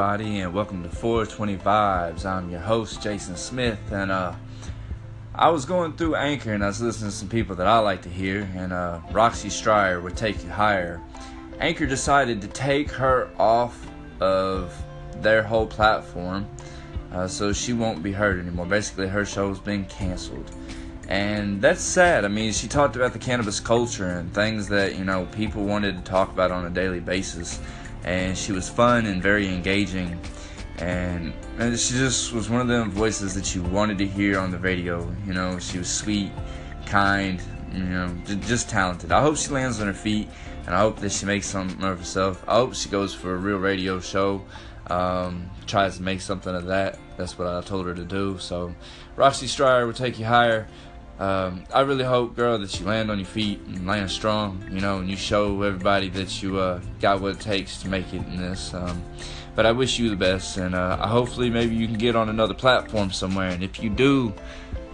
everybody, and welcome to 420 Vibes. I'm your host, Jason Smith, and uh, I was going through Anchor and I was listening to some people that I like to hear, and uh, Roxy Striar would take you higher. Anchor decided to take her off of their whole platform, uh, so she won't be heard anymore. Basically, her show's been canceled. And that's sad. I mean, she talked about the cannabis culture and things that, you know, people wanted to talk about on a daily basis and she was fun and very engaging. And, and she just was one of them voices that you wanted to hear on the radio you know? She was sweet kind you know just talented. I hope she lands on her feet and i hope that she makes something of herself. I hope she goes for a real radio show um, tries to make something of that. That's what i told her to do. So roxy striar will take you higher um, I really hope, girl, that you land on your feet and land strong, you know, and you show everybody that you uh, got what it takes to make it in this. Um, but I wish you the best, and uh, hopefully maybe you can get on another platform somewhere. And if you do,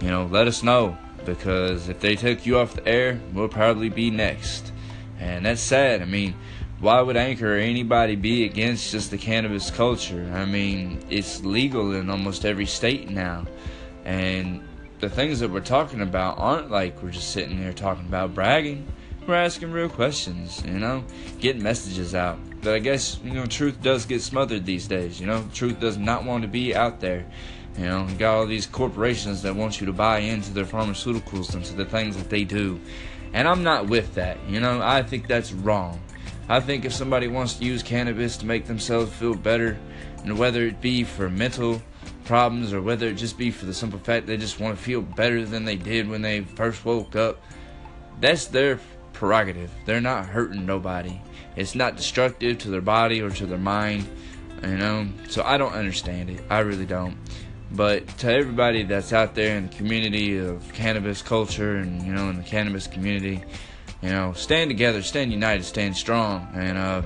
you know, let us know because if they take you off the air, we'll probably be next. And that's sad. I mean, why would Anchor or anybody be against just the cannabis culture? I mean, it's legal in almost every state now, and the things that we're talking about aren't like we're just sitting here talking about bragging. We're asking real questions, you know, getting messages out. But I guess, you know, truth does get smothered these days, you know, truth does not want to be out there. You know, you got all these corporations that want you to buy into their pharmaceuticals and to the things that they do. And I'm not with that, you know, I think that's wrong. I think if somebody wants to use cannabis to make themselves feel better, and whether it be for mental problems or whether it just be for the simple fact they just want to feel better than they did when they first woke up. That's their prerogative. They're not hurting nobody. It's not destructive to their body or to their mind, you know. So I don't understand it. I really don't. But to everybody that's out there in the community of cannabis culture and you know in the cannabis community, you know, stand together, stand united, stand strong, and uh,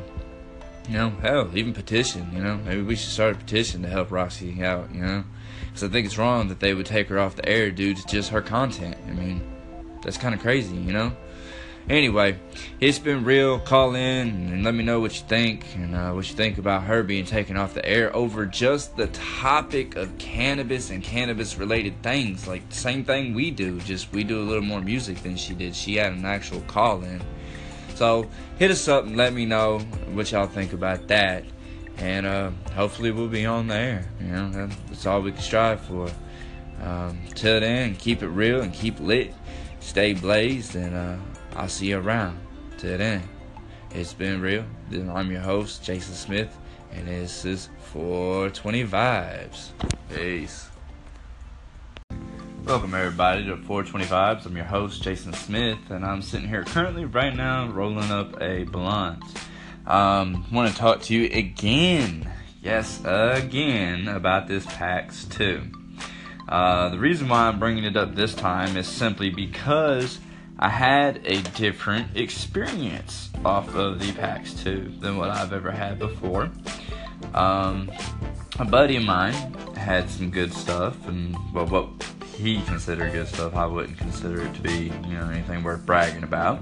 you know, hell, even petition, you know, maybe we should start a petition to help Roxy out, you know, because I think it's wrong that they would take her off the air due to just her content. I mean, that's kind of crazy, you know. Anyway, it's been real. Call in and let me know what you think and uh, what you think about her being taken off the air over just the topic of cannabis and cannabis related things. Like same thing we do, just we do a little more music than she did. She had an actual call in. So hit us up and let me know what y'all think about that. And uh, hopefully we'll be on there. You know, that's all we can strive for. Um, till then, keep it real and keep lit. Stay blazed, and uh, I'll see you around. Till then, it's been real. I'm your host, Jason Smith, and this is 420 Vibes. Peace. Welcome everybody to 420 Vibes. I'm your host Jason Smith, and I'm sitting here currently right now rolling up a blunt. Um, want to talk to you again, yes, again about this PAX 2. Uh, the reason why I'm bringing it up this time is simply because I had a different experience off of the PAX 2 than what I've ever had before. Um, a buddy of mine had some good stuff, and well, what he considered good stuff, I wouldn't consider it to be, you know, anything worth bragging about.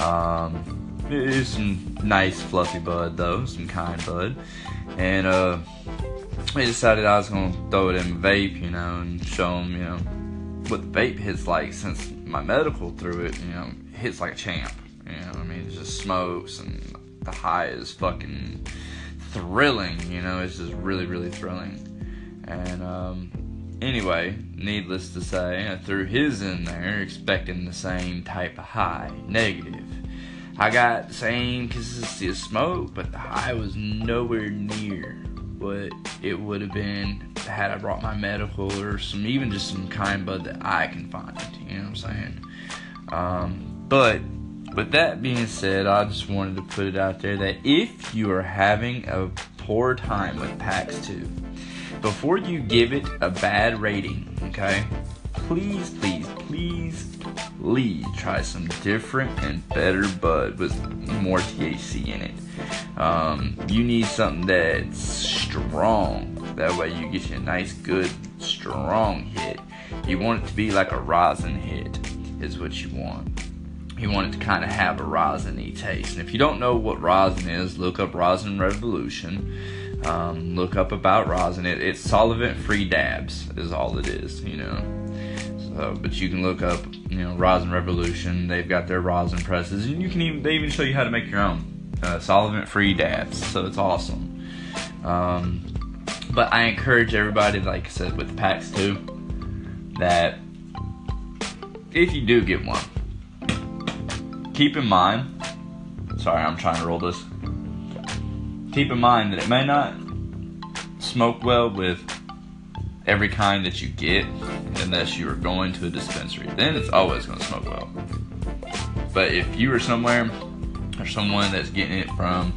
Um, it is some nice fluffy bud though, some kind bud, and uh, we decided I was gonna throw it in vape, you know, and show him, you know, what the vape hits like. Since my medical through it, you know, hits like a champ. You know, I mean, it just smokes and the high is fucking thrilling. You know, it's just really, really thrilling. And um, Anyway, needless to say, I threw his in there expecting the same type of high, negative. I got the same consistency of smoke, but the high was nowhere near what it would have been had I brought my medical or some, even just some kind bud that I can find. You know what I'm saying? Um, but with that being said, I just wanted to put it out there that if you are having a poor time with PAX 2, before you give it a bad rating, okay, please, please, please, please try some different and better bud with more THC in it. Um, you need something that's strong. That way you get you a nice, good, strong hit. You want it to be like a rosin hit, is what you want. You want it to kind of have a rosin taste. And if you don't know what rosin is, look up Rosin Revolution Um, look up about rosin. It, it's solvent free dabs is all it is, you know. So, but you can look up, you know, Rosin Revolution. They've got their rosin presses, and you can even they even show you how to make your own uh, solvent free dabs. So it's awesome. Um, but I encourage everybody, like I said, with PAX 2, that if you do get one, keep in mind. Sorry, I'm trying to roll this. Keep in mind that it may not smoke well with every kind that you get unless you are going to a dispensary. Then it's always going to smoke well. But if you are somewhere or someone that's getting it from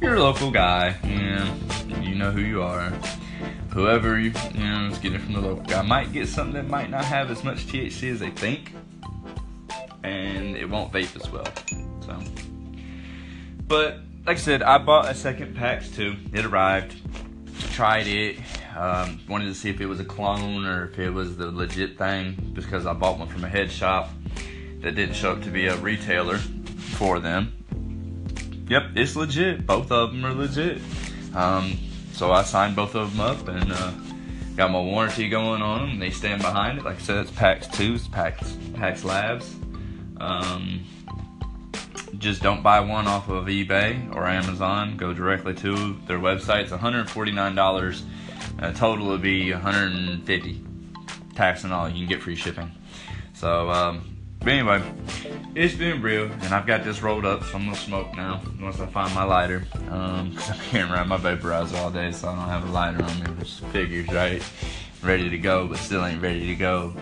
your local guy, you know, you know who you are. Whoever you, you know is getting it from the local guy might get something that might not have as much THC as they think, and it won't vape as well. So, but like I said, I bought a second PAX 2. It arrived, tried it, um, wanted to see if it was a clone or if it was the legit thing because I bought one from a head shop that didn't show up to be a retailer for them. Yep, it's legit. Both of them are legit. Um, so I signed both of them up and uh, got my warranty going on them. They stand behind it. Like I said, it's PAX 2, it's PAX, PAX Labs. Um, just don't buy one off of eBay or Amazon. Go directly to their website. It's $149. Uh, total would be 150 tax and all. You can get free shipping. So, um, but anyway, it's been real, and I've got this rolled up, so I'm gonna smoke now once I find my lighter. Um, cause I'm carrying around my vaporizer all day, so I don't have a lighter on me, which figures, right? Ready to go, but still ain't ready to go.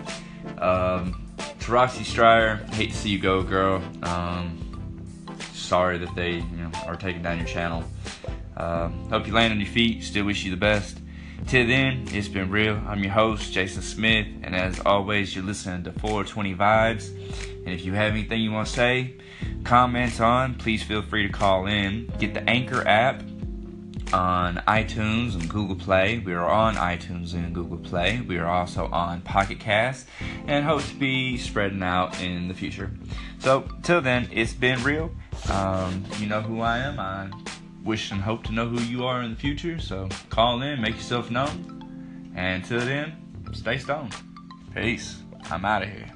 Um, to Roxy Stryer, hate to see you go, girl. Um, sorry that they, you know, are taking down your channel. Um, hope you land on your feet. Still wish you the best. Till then, it's been real. I'm your host, Jason Smith, and as always, you're listening to 420 Vibes. And if you have anything you want to say, comments on, please feel free to call in. Get the Anchor app on iTunes and Google Play. We are on iTunes and Google Play. We are also on Pocket Cast and hope to be spreading out in the future. So, till then, it's been real. Um, you know who I am. I wish and hope to know who you are in the future. So call in, make yourself known. And until then, stay stoned. Peace. I'm out of here.